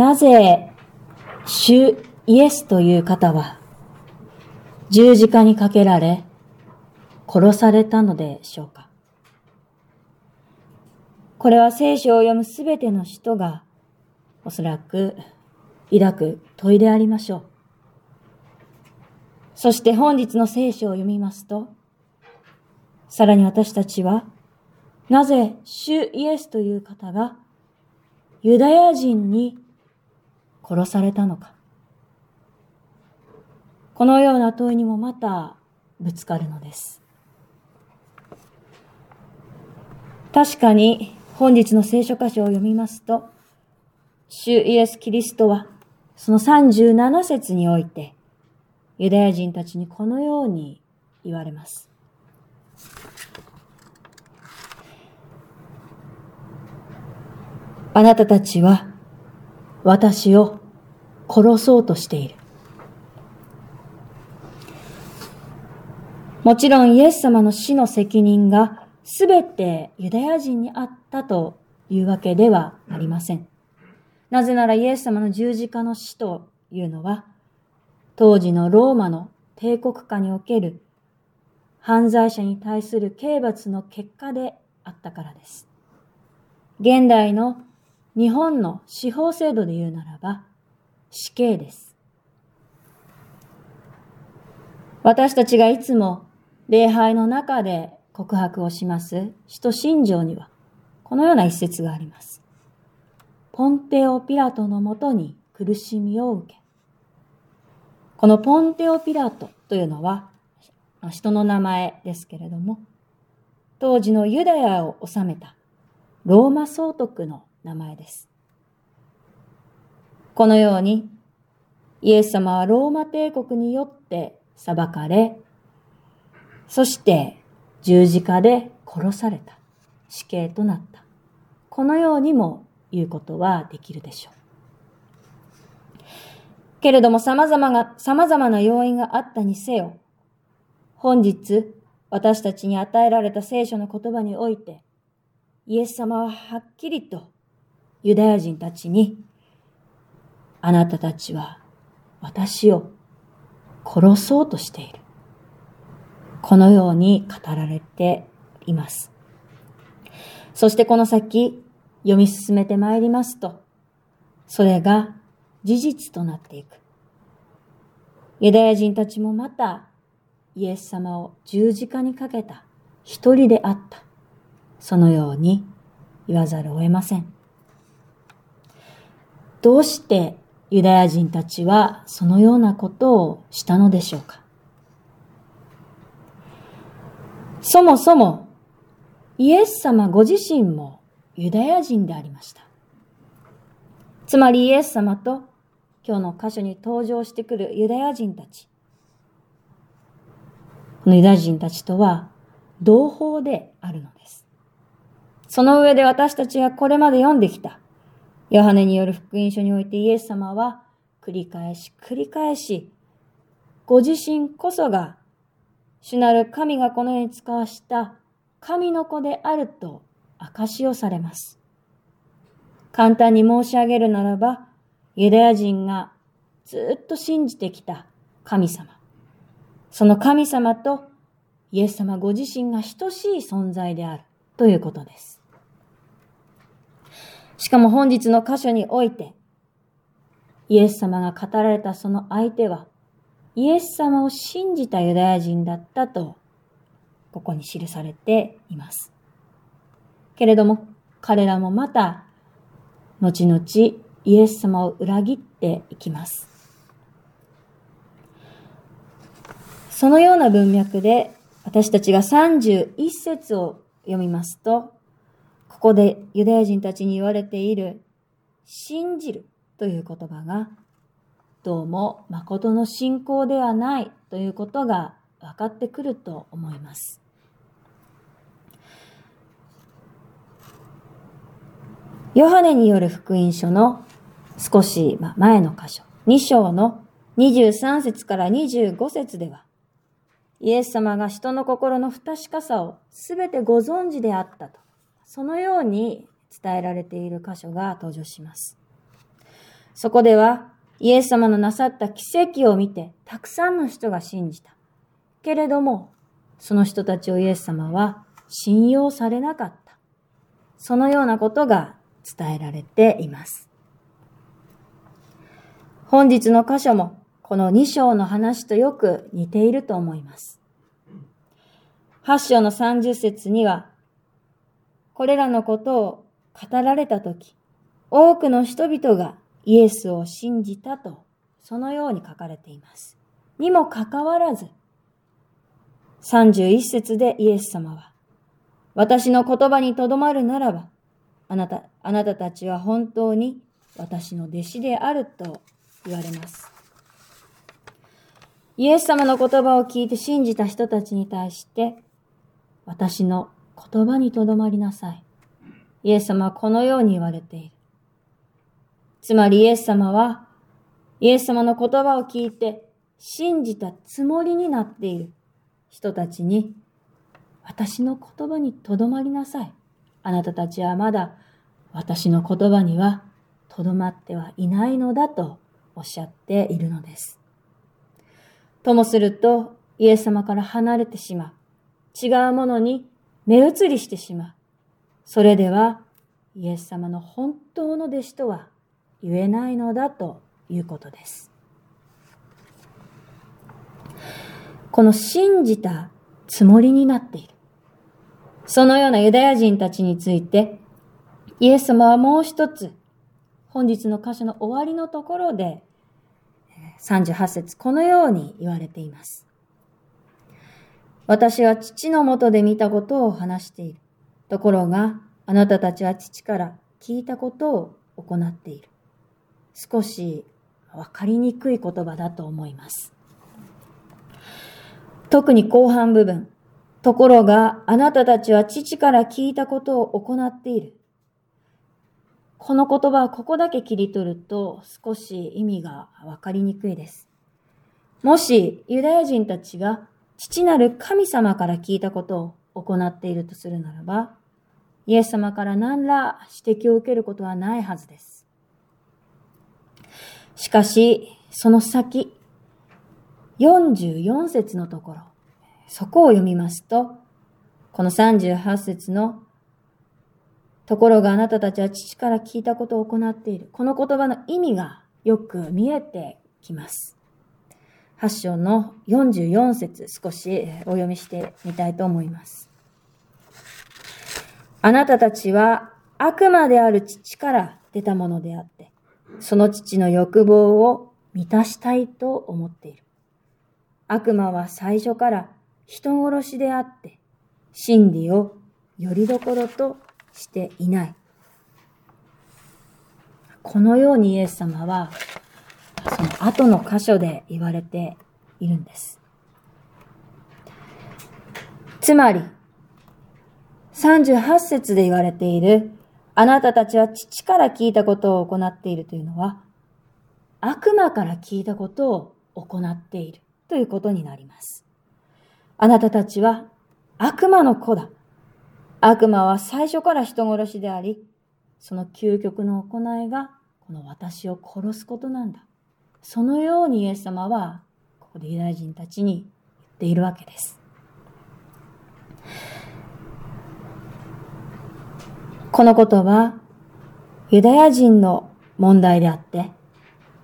なぜ、主イエスという方は、十字架にかけられ、殺されたのでしょうか？これは聖書を読むすべての人が、おそらく抱く問いでありましょう。そして本日の聖書を読みますと、さらに私たちは、なぜ主イエスという方がユダヤ人に殺されたのか。このような問いにもまたぶつかるのです。確かに本日の聖書箇所を読みますと、主イエス・キリストはその37節においてユダヤ人たちにこのように言われます。あなたたちは私を殺そうとしている。もちろんイエス様の死の責任がすべてユダヤ人にあったというわけではありません。なぜならイエス様の十字架の死というのは、当時のローマの帝国下における犯罪者に対する刑罰の結果であったからです。現代の日本の司法制度で言うならば死刑です。私たちがいつも礼拝の中で告白をします使徒信条にはこのような一節があります。ポンテオ・ピラトのもとに苦しみを受け。このポンテオ・ピラトというのは人の名前ですけれども、当時のユダヤを治めたローマ総督の名前です。このように、イエス様はローマ帝国によって裁かれ、そして十字架で殺された。死刑となった。このようにも言うことはできるでしょう。けれども様々な、様々な要因があったにせよ、本日私たちに与えられた聖書の言葉において、イエス様ははっきりとユダヤ人たちに、あなたたちは私を殺そうとしている。このように語られています。そしてこの先、読み進めてまいりますと、それが事実となっていく。ユダヤ人たちもまたイエス様を十字架にかけた一人であった。そのように言わざるを得ません。どうしてユダヤ人たちはそのようなことをしたのでしょうかそもそもイエス様ご自身もユダヤ人でありました。つまりイエス様と今日の箇所に登場してくるユダヤ人たち。このユダヤ人たちとは同胞であるのです。その上で私たちがこれまで読んできたヨハネによる福音書においてイエス様は繰り返し繰り返し、ご自身こそが主なる神がこの世に使わした神の子であると証しをされます。簡単に申し上げるならば、ユダヤ人がずっと信じてきた神様。その神様とイエス様ご自身が等しい存在であるということです。しかも本日の箇所において、イエス様が語られたその相手は、イエス様を信じたユダヤ人だったと、ここに記されています。けれども、彼らもまた、後々イエス様を裏切っていきます。そのような文脈で、私たちが31節を読みますと、ここでユダヤ人たちに言われている信じるという言葉がどうも誠の信仰ではないということが分かってくると思います。ヨハネによる福音書の少し前の箇所、2章の23節から25節では、イエス様が人の心の不確かさをすべてご存知であったとそのように伝えられている箇所が登場します。そこではイエス様のなさった奇跡を見てたくさんの人が信じた。けれども、その人たちをイエス様は信用されなかった。そのようなことが伝えられています。本日の箇所もこの2章の話とよく似ていると思います。8章の30節には、これらのことを語られたとき、多くの人々がイエスを信じたと、そのように書かれています。にもかかわらず、31節でイエス様は、私の言葉にとどまるならば、あなた、あなたたちは本当に私の弟子であると言われます。イエス様の言葉を聞いて信じた人たちに対して、私の言葉にとどまりなさい。イエス様はこのように言われている。つまりイエス様は、イエス様の言葉を聞いて信じたつもりになっている人たちに、私の言葉にとどまりなさい。あなたたちはまだ私の言葉にはとどまってはいないのだとおっしゃっているのです。ともすると、イエス様から離れてしまう。違うものに目移りしてしまう。それでは、イエス様の本当の弟子とは言えないのだということです。この信じたつもりになっている。そのようなユダヤ人たちについて、イエス様はもう一つ、本日の箇所の終わりのところで、38節このように言われています。私は父のもとで見たことを話している。ところが、あなたたちは父から聞いたことを行っている。少しわかりにくい言葉だと思います。特に後半部分。ところが、あなたたちは父から聞いたことを行っている。この言葉はここだけ切り取ると少し意味がわかりにくいです。もしユダヤ人たちが父なる神様から聞いたことを行っているとするならば、イエス様から何ら指摘を受けることはないはずです。しかし、その先、44節のところ、そこを読みますと、この38節のところがあなたたちは父から聞いたことを行っている。この言葉の意味がよく見えてきます。8章の44節少しお読みしてみたいと思います。あなたたちは悪魔である父から出たものであって、その父の欲望を満たしたいと思っている。悪魔は最初から人殺しであって、真理をよりどころとしていない。このようにイエス様は、その後の箇所で言われているんです。つまり、38節で言われている、あなたたちは父から聞いたことを行っているというのは、悪魔から聞いたことを行っているということになります。あなたたちは悪魔の子だ。悪魔は最初から人殺しであり、その究極の行いがこの私を殺すことなんだ。そのようにイエス様は、ここでユダヤ人たちに言っているわけです。このことは、ユダヤ人の問題であって、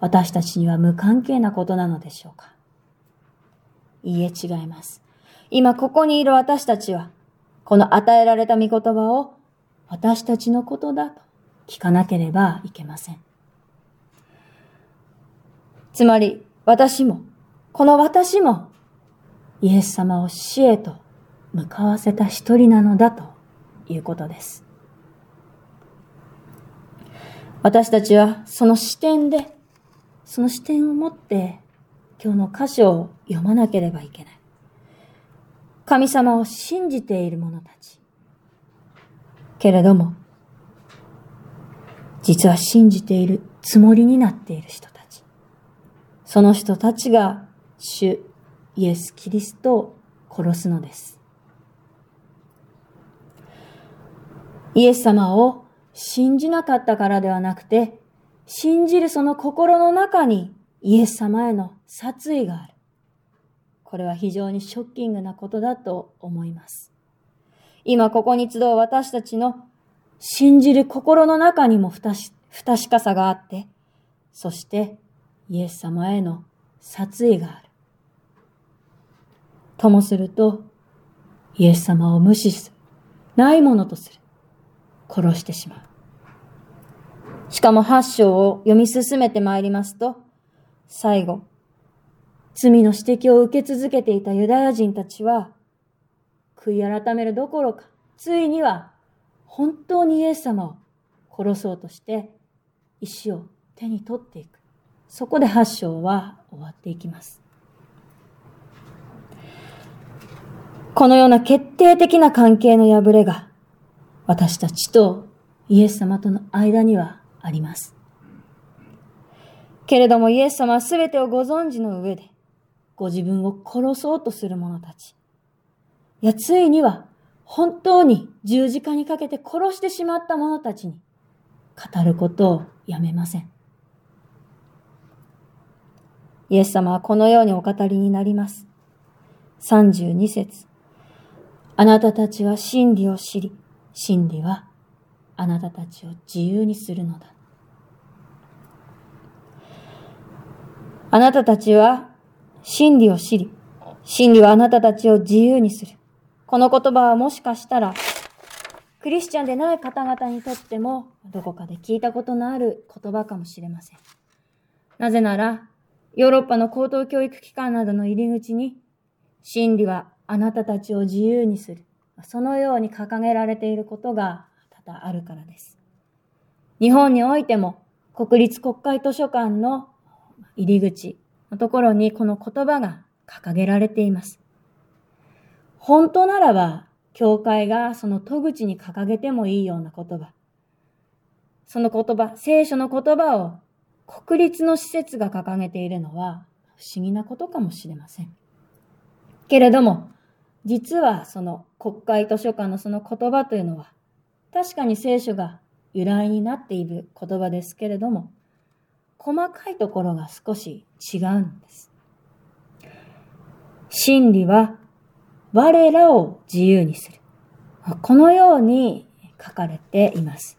私たちには無関係なことなのでしょうかいいえ違います。今ここにいる私たちは、この与えられた御言葉を私たちのことだと聞かなければいけません。つまり私も、この私もイエス様を死へと向かわせた一人なのだということです。私たちはその視点で、その視点を持って今日の箇所を読まなければいけない。神様を信じている者たち。けれども、実は信じているつもりになっている人たち。その人たちが主イエス・キリストを殺すのです。イエス様を信じなかったからではなくて、信じるその心の中にイエス様への殺意がある。これは非常にショッキングなことだと思います。今ここに集う私たちの信じる心の中にも不確かさがあって、そしてイエス様への殺意がある。ともすると、イエス様を無視する。ないものとする。殺してしまう。しかも八章を読み進めてまいりますと、最後、罪の指摘を受け続けていたユダヤ人たちは、悔い改めるどころか、ついには本当にイエス様を殺そうとして石を手に取っていく。そこで八章は終わっていきます。このような決定的な関係の破れが私たちとイエス様との間にはあります。けれどもイエス様は全てをご存知の上でご自分を殺そうとする者たち。いや、ついには本当に十字架にかけて殺してしまった者たちに語ることをやめません。イエス様はこのようにお語りになります。32節あなたたちは真理を知り、真理はあなたたちを自由にするのだ。あなたたちは真理を知り、真理はあなたたちを自由にする。この言葉はもしかしたら、クリスチャンでない方々にとっても、どこかで聞いたことのある言葉かもしれません。なぜなら、ヨーロッパの高等教育機関などの入り口に、真理はあなたたちを自由にする。そのように掲げられていることが多々あるからです。日本においても、国立国会図書館の入り口のところにこの言葉が掲げられています。本当ならば、教会がその戸口に掲げてもいいような言葉。その言葉、聖書の言葉を国立の施設が掲げているのは不思議なことかもしれません。けれども、実はその国会図書館のその言葉というのは、確かに聖書が由来になっている言葉ですけれども、細かいところが少し違うんです。真理は我らを自由にする。このように書かれています。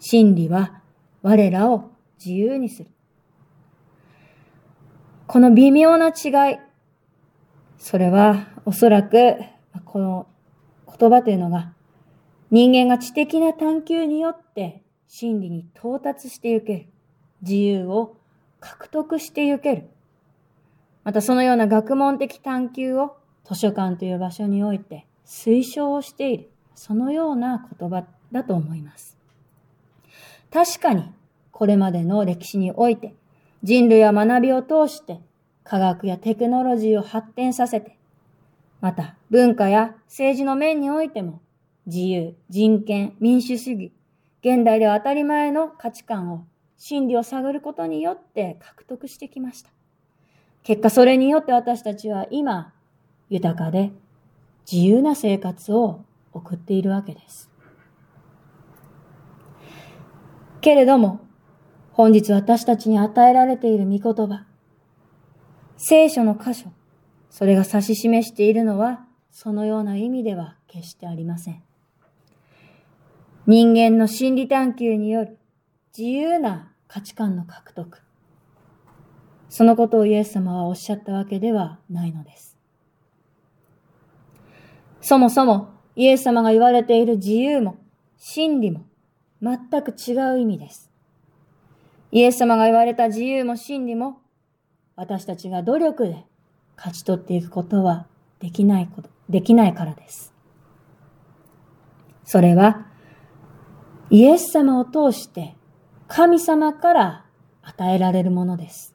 真理は我らを自由にする。この微妙な違い、それはおそらくこの言葉というのが人間が知的な探求によって真理に到達してゆける。自由を獲得してゆける。またそのような学問的探求を図書館という場所において推奨をしている。そのような言葉だと思います。確かにこれまでの歴史において人類は学びを通して科学やテクノロジーを発展させて、また文化や政治の面においても自由、人権、民主主義、現代では当たり前の価値観を真理を探ることによって獲得してきました。結果それによって私たちは今、豊かで自由な生活を送っているわけです。けれども、本日私たちに与えられている御言葉、聖書の箇所、それが指し示しているのは、そのような意味では決してありません。人間の心理探求による自由な価値観の獲得。そのことをイエス様はおっしゃったわけではないのです。そもそもイエス様が言われている自由も真理も全く違う意味です。イエス様が言われた自由も真理も私たちが努力で勝ち取っていくことはできないこと、できないからです。それはイエス様を通して神様から与えられるものです。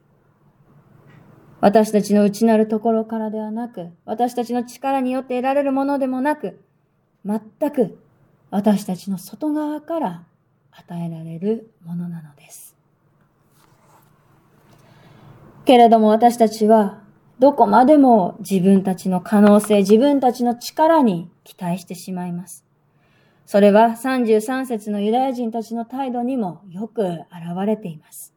私たちの内なるところからではなく、私たちの力によって得られるものでもなく、全く私たちの外側から与えられるものなのです。けれども私たちはどこまでも自分たちの可能性、自分たちの力に期待してしまいます。それは33節のユダヤ人たちの態度にもよく現れています。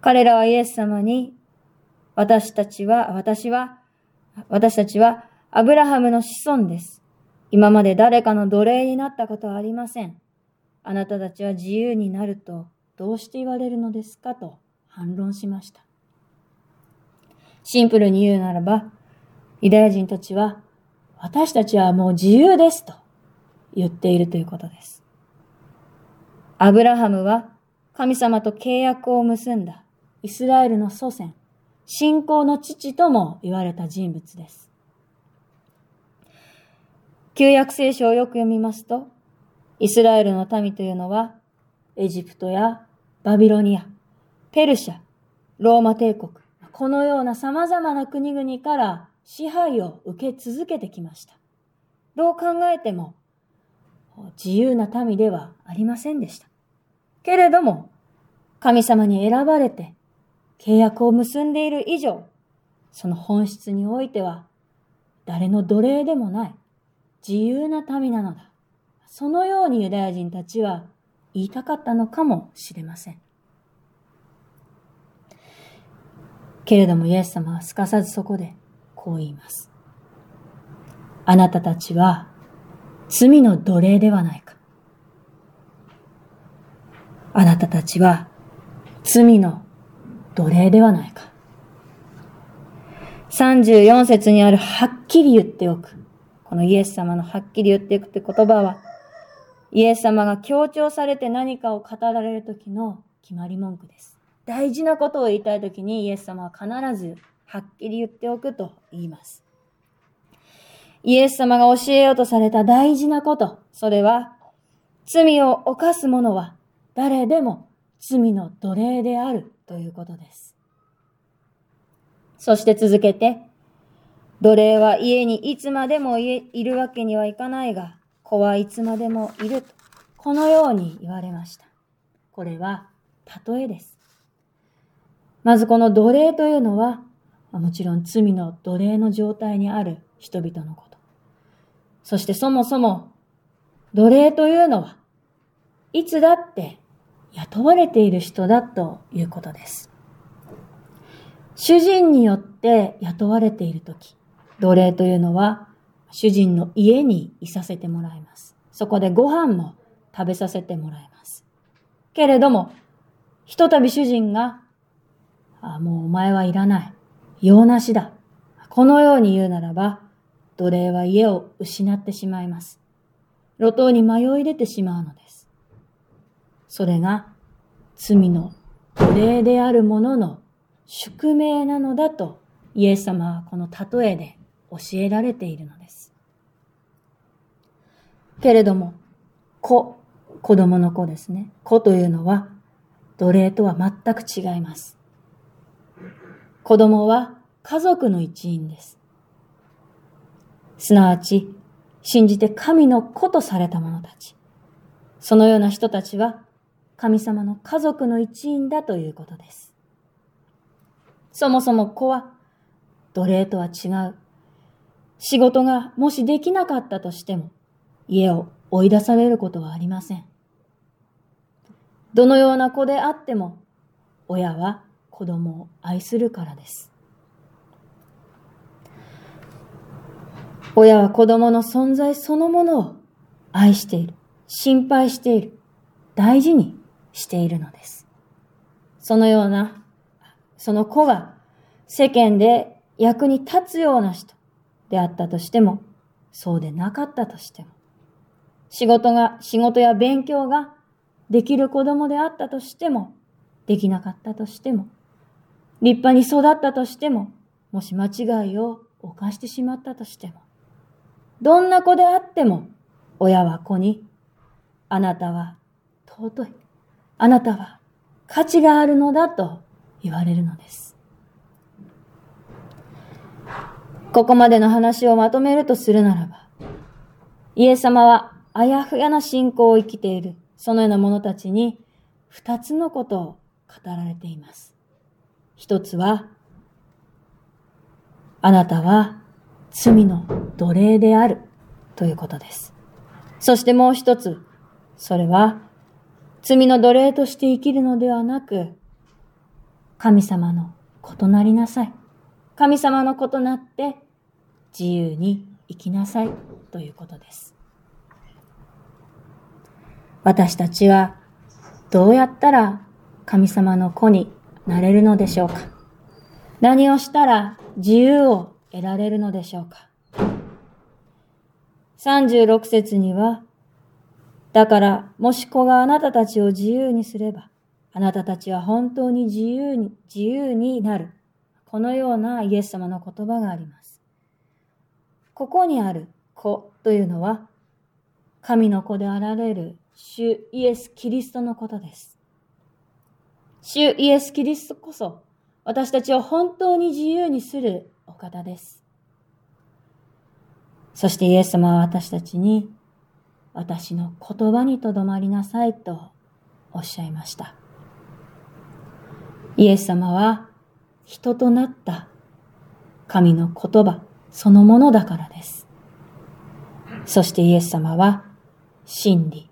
彼らはイエス様に、私たちは、私は、私たちはアブラハムの子孫です。今まで誰かの奴隷になったことはありません。あなたたちは自由になるとどうして言われるのですかと反論しました。シンプルに言うならば、ユダヤ人たちは、私たちはもう自由ですと言っているということです。アブラハムは神様と契約を結んだイスラエルの祖先、信仰の父とも言われた人物です。旧約聖書をよく読みますと、イスラエルの民というのは、エジプトやバビロニア、ペルシャ、ローマ帝国、このような様々な国々から支配を受け続けてきました。どう考えても自由な民ではありませんでした。けれども、神様に選ばれて契約を結んでいる以上、その本質においては誰の奴隷でもない自由な民なのだ。そのようにユダヤ人たちは言いたかったのかもしれません。けれどもイエス様はすかさずそこでこう言います。あなたたちは罪の奴隷ではないか。あなたたちは罪の奴隷ではないか。34節にあるはっきり言っておく。このイエス様のはっきり言っていくって言葉は、イエス様が強調されて何かを語られる時の決まり文句です。大事なことを言いたいときにイエス様は必ずはっきり言っておくと言います。イエス様が教えようとされた大事なこと、それは、罪を犯す者は誰でも罪の奴隷であるということです。そして続けて、奴隷は家にいつまでもいるわけにはいかないが、子はいつまでもいると、このように言われました。これは例えです。まずこの奴隷というのは、もちろん罪の奴隷の状態にある人々のこと。そしてそもそも、奴隷というのは、いつだって雇われている人だということです。主人によって雇われているとき、奴隷というのは、主人の家にいさせてもらいます。そこでご飯も食べさせてもらいます。けれども、ひとたび主人があもうお前はいらない。用なしだ。このように言うならば、奴隷は家を失ってしまいます。路頭に迷い出てしまうのです。それが罪の奴隷である者の宿命なのだとイエス様はこの例えで教えられているのです。けれども、子、子供の子ですね。子というのは奴隷とは全く違います。子供は家族の一員です。すなわち、信じて神の子とされた者たち。そのような人たちは、神様の家族の一員だということです。そもそも子は、奴隷とは違う。仕事がもしできなかったとしても、家を追い出されることはありません。どのような子であっても、親は子供を愛するからです。親は子供の存在そのものを愛している、心配している、大事にしているのです。そのような、その子が世間で役に立つような人であったとしても、そうでなかったとしても、仕事が、仕事や勉強ができる子供であったとしても、できなかったとしても、立派に育ったとしても、もし間違いを犯してしまったとしても、どんな子であっても、親は子に、あなたは尊い。あなたは価値があるのだと言われるのです。ここまでの話をまとめるとするならば、イエス様はあやふやな信仰を生きている、そのような者たちに二つのことを語られています。一つは、あなたは罪の奴隷であるということです。そしてもう一つ、それは罪の奴隷として生きるのではなく、神様の異なりなさい。神様の異なって自由に生きなさいということです。私たちはどうやったら神様の子になれるのでしょうか？何をしたら自由を得られるのでしょうか？36節には、だから、もし子があなたたちを自由にすれば、あなたたちは本当に自由に、自由になる。このようなイエス様の言葉があります。ここにある子というのは、神の子であられる主イエス・キリストのことです。主イエス・キリストこそ、私たちを本当に自由にするお方です。そしてイエス様は私たちに、私の言葉にとどまりなさいとおっしゃいました。イエス様は人となった神の言葉そのものだからです。そしてイエス様は真理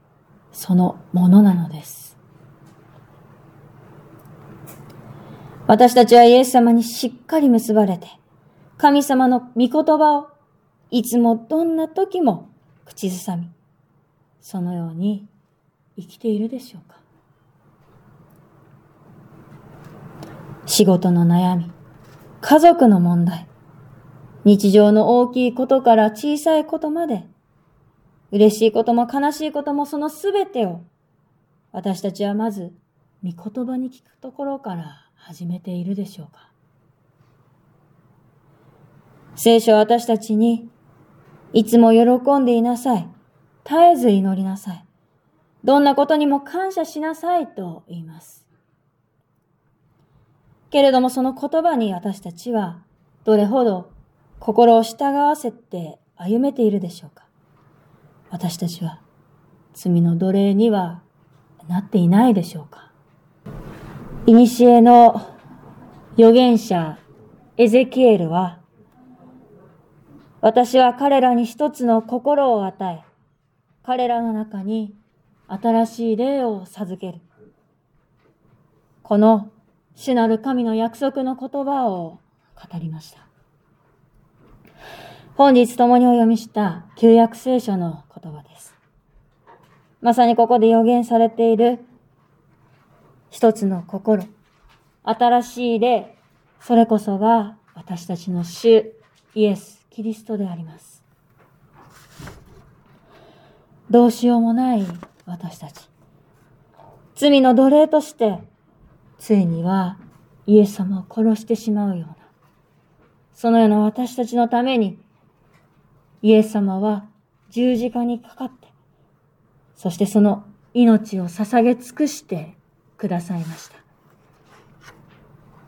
そのものなのです。私たちはイエス様にしっかり結ばれて、神様の御言葉をいつもどんな時も口ずさみ、そのように生きているでしょうか。仕事の悩み、家族の問題、日常の大きいことから小さいことまで、嬉しいことも悲しいこともそのすべてを、私たちはまず、御言葉に聞くところから始めているでしょうか？聖書は私たちに、いつも喜んでいなさい。絶えず祈りなさい。どんなことにも感謝しなさいと言います。けれどもその言葉に私たちはどれほど心を従わせて歩めているでしょうか？私たちは罪の奴隷にはなっていないでしょうか？古の預言者エゼキエルは私は彼らに一つの心を与え彼らの中に新しい霊を授けるこの主なる神の約束の言葉を語りました。本日共にお読みした旧約聖書の言葉です。まさにここで予言されている一つの心、新しい霊、それこそが私たちの主イエス・キリストであります。どうしようもない私たち。罪の奴隷としてついにはイエス様を殺してしまうような、そのような私たちのために、イエス様は十字架にかかって、そしてその命を捧げ尽くしてくださいました。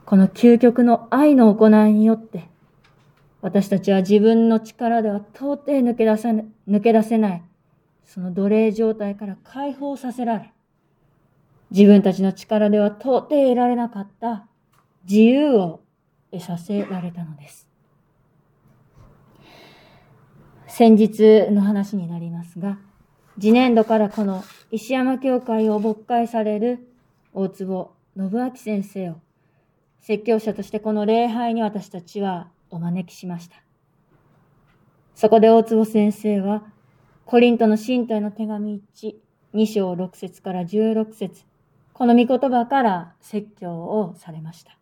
この究極の愛の行いによって、私たちは自分の力では到底抜け出せ抜け出せない、その奴隷状態から解放させられ、自分たちの力では到底得られなかった自由を得させられたのです。先日の話になりますが、次年度からこの石山教会を勃会される大坪信明先生を説教者としてこの礼拝に私たちはお招きしました。そこで大坪先生は、コリントの信徒への手紙1、2章6節から16節この御言葉から説教をされました。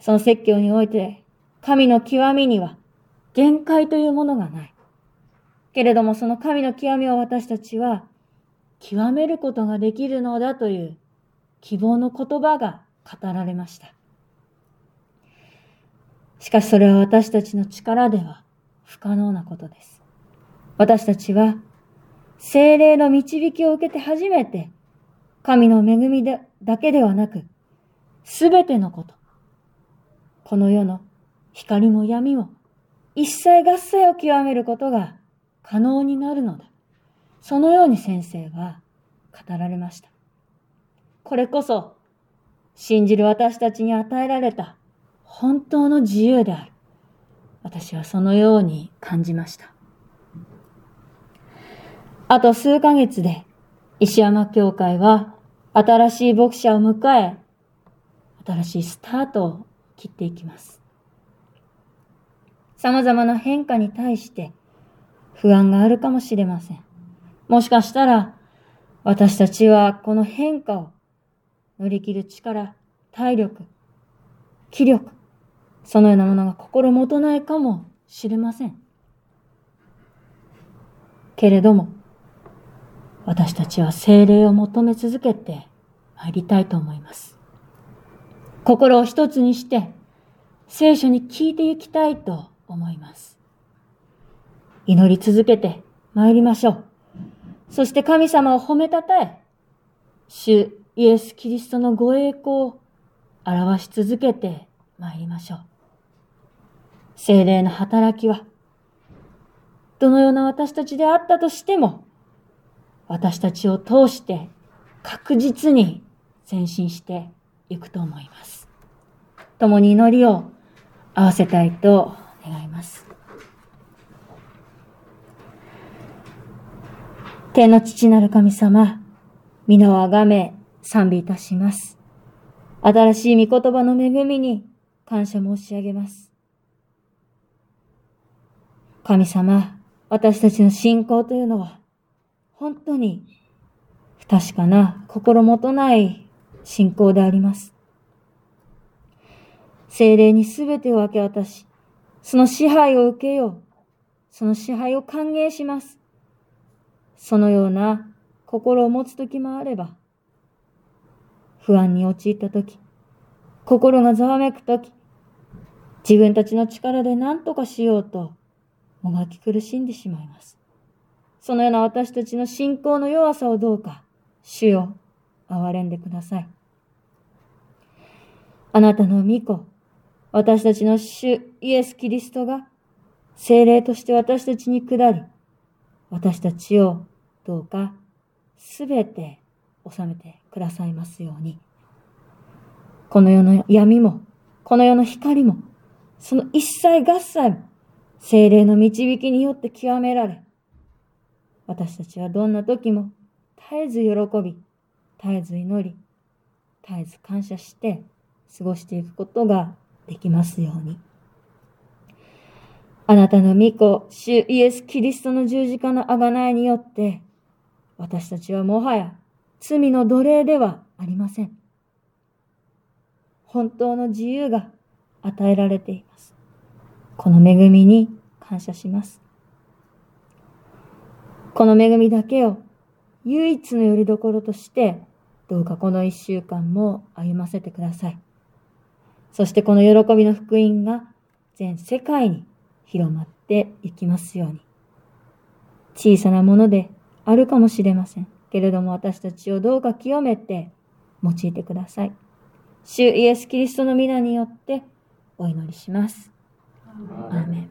その説教において、神の極みには限界というものがない。けれどもその神の極みを私たちは極めることができるのだという希望の言葉が語られました。しかしそれは私たちの力では不可能なことです。私たちは精霊の導きを受けて初めて神の恵みだけではなく、すべてのこと、この世の光も闇も、一切合切を極めることが可能になるのだ。そのように先生は語られました。これこそ、信じる私たちに与えられた本当の自由である。私はそのように感じました。あと数ヶ月で石山教会は新しい牧者を迎え、新しいスタートを切っていきます。様々な変化に対して不安があるかもしれません。もしかしたら私たちはこの変化を乗り切る力、体力、気力、そのようなものが心もとないかもしれません。けれども、私たちは精霊を求め続けて参りたいと思います。心を一つにして、聖書に聞いていきたいと思います。祈り続けて参りましょう。そして神様を褒めたたえ、主イエス・キリストのご栄光を表し続けて参りましょう。精霊の働きは、どのような私たちであったとしても、私たちを通して確実に前進していくと思います。共に祈りを合わせたいと願います。天の父なる神様、皆をあがめ、賛美いたします。新しい御言葉の恵みに感謝申し上げます。神様、私たちの信仰というのは、本当に不確かな心もとない信仰であります。精霊にすべてを明け渡し、その支配を受けよう。その支配を歓迎します。そのような心を持つ時もあれば、不安に陥った時、心がざわめく時、自分たちの力で何とかしようと、もがき苦しんでしまいます。そのような私たちの信仰の弱さをどうか、主よ、憐れんでください。あなたの御子、私たちの主イエス・キリストが精霊として私たちに下り、私たちをどうかすべて収めてくださいますように。この世の闇も、この世の光も、その一切合切も、精霊の導きによって極められ、私たちはどんな時も絶えず喜び、絶えず祈り、絶えず感謝して過ごしていくことができますように。あなたの御子、主イエス・キリストの十字架の贖いによって、私たちはもはや罪の奴隷ではありません。本当の自由が与えられています。この恵みに感謝します。この恵みだけを唯一の拠り所として、どうかこの一週間も歩ませてください。そしてこの喜びの福音が全世界に広まっていきますように。小さなものであるかもしれません。けれども私たちをどうか清めて用いてください。主イエス・キリストの皆によってお祈りします。アーメン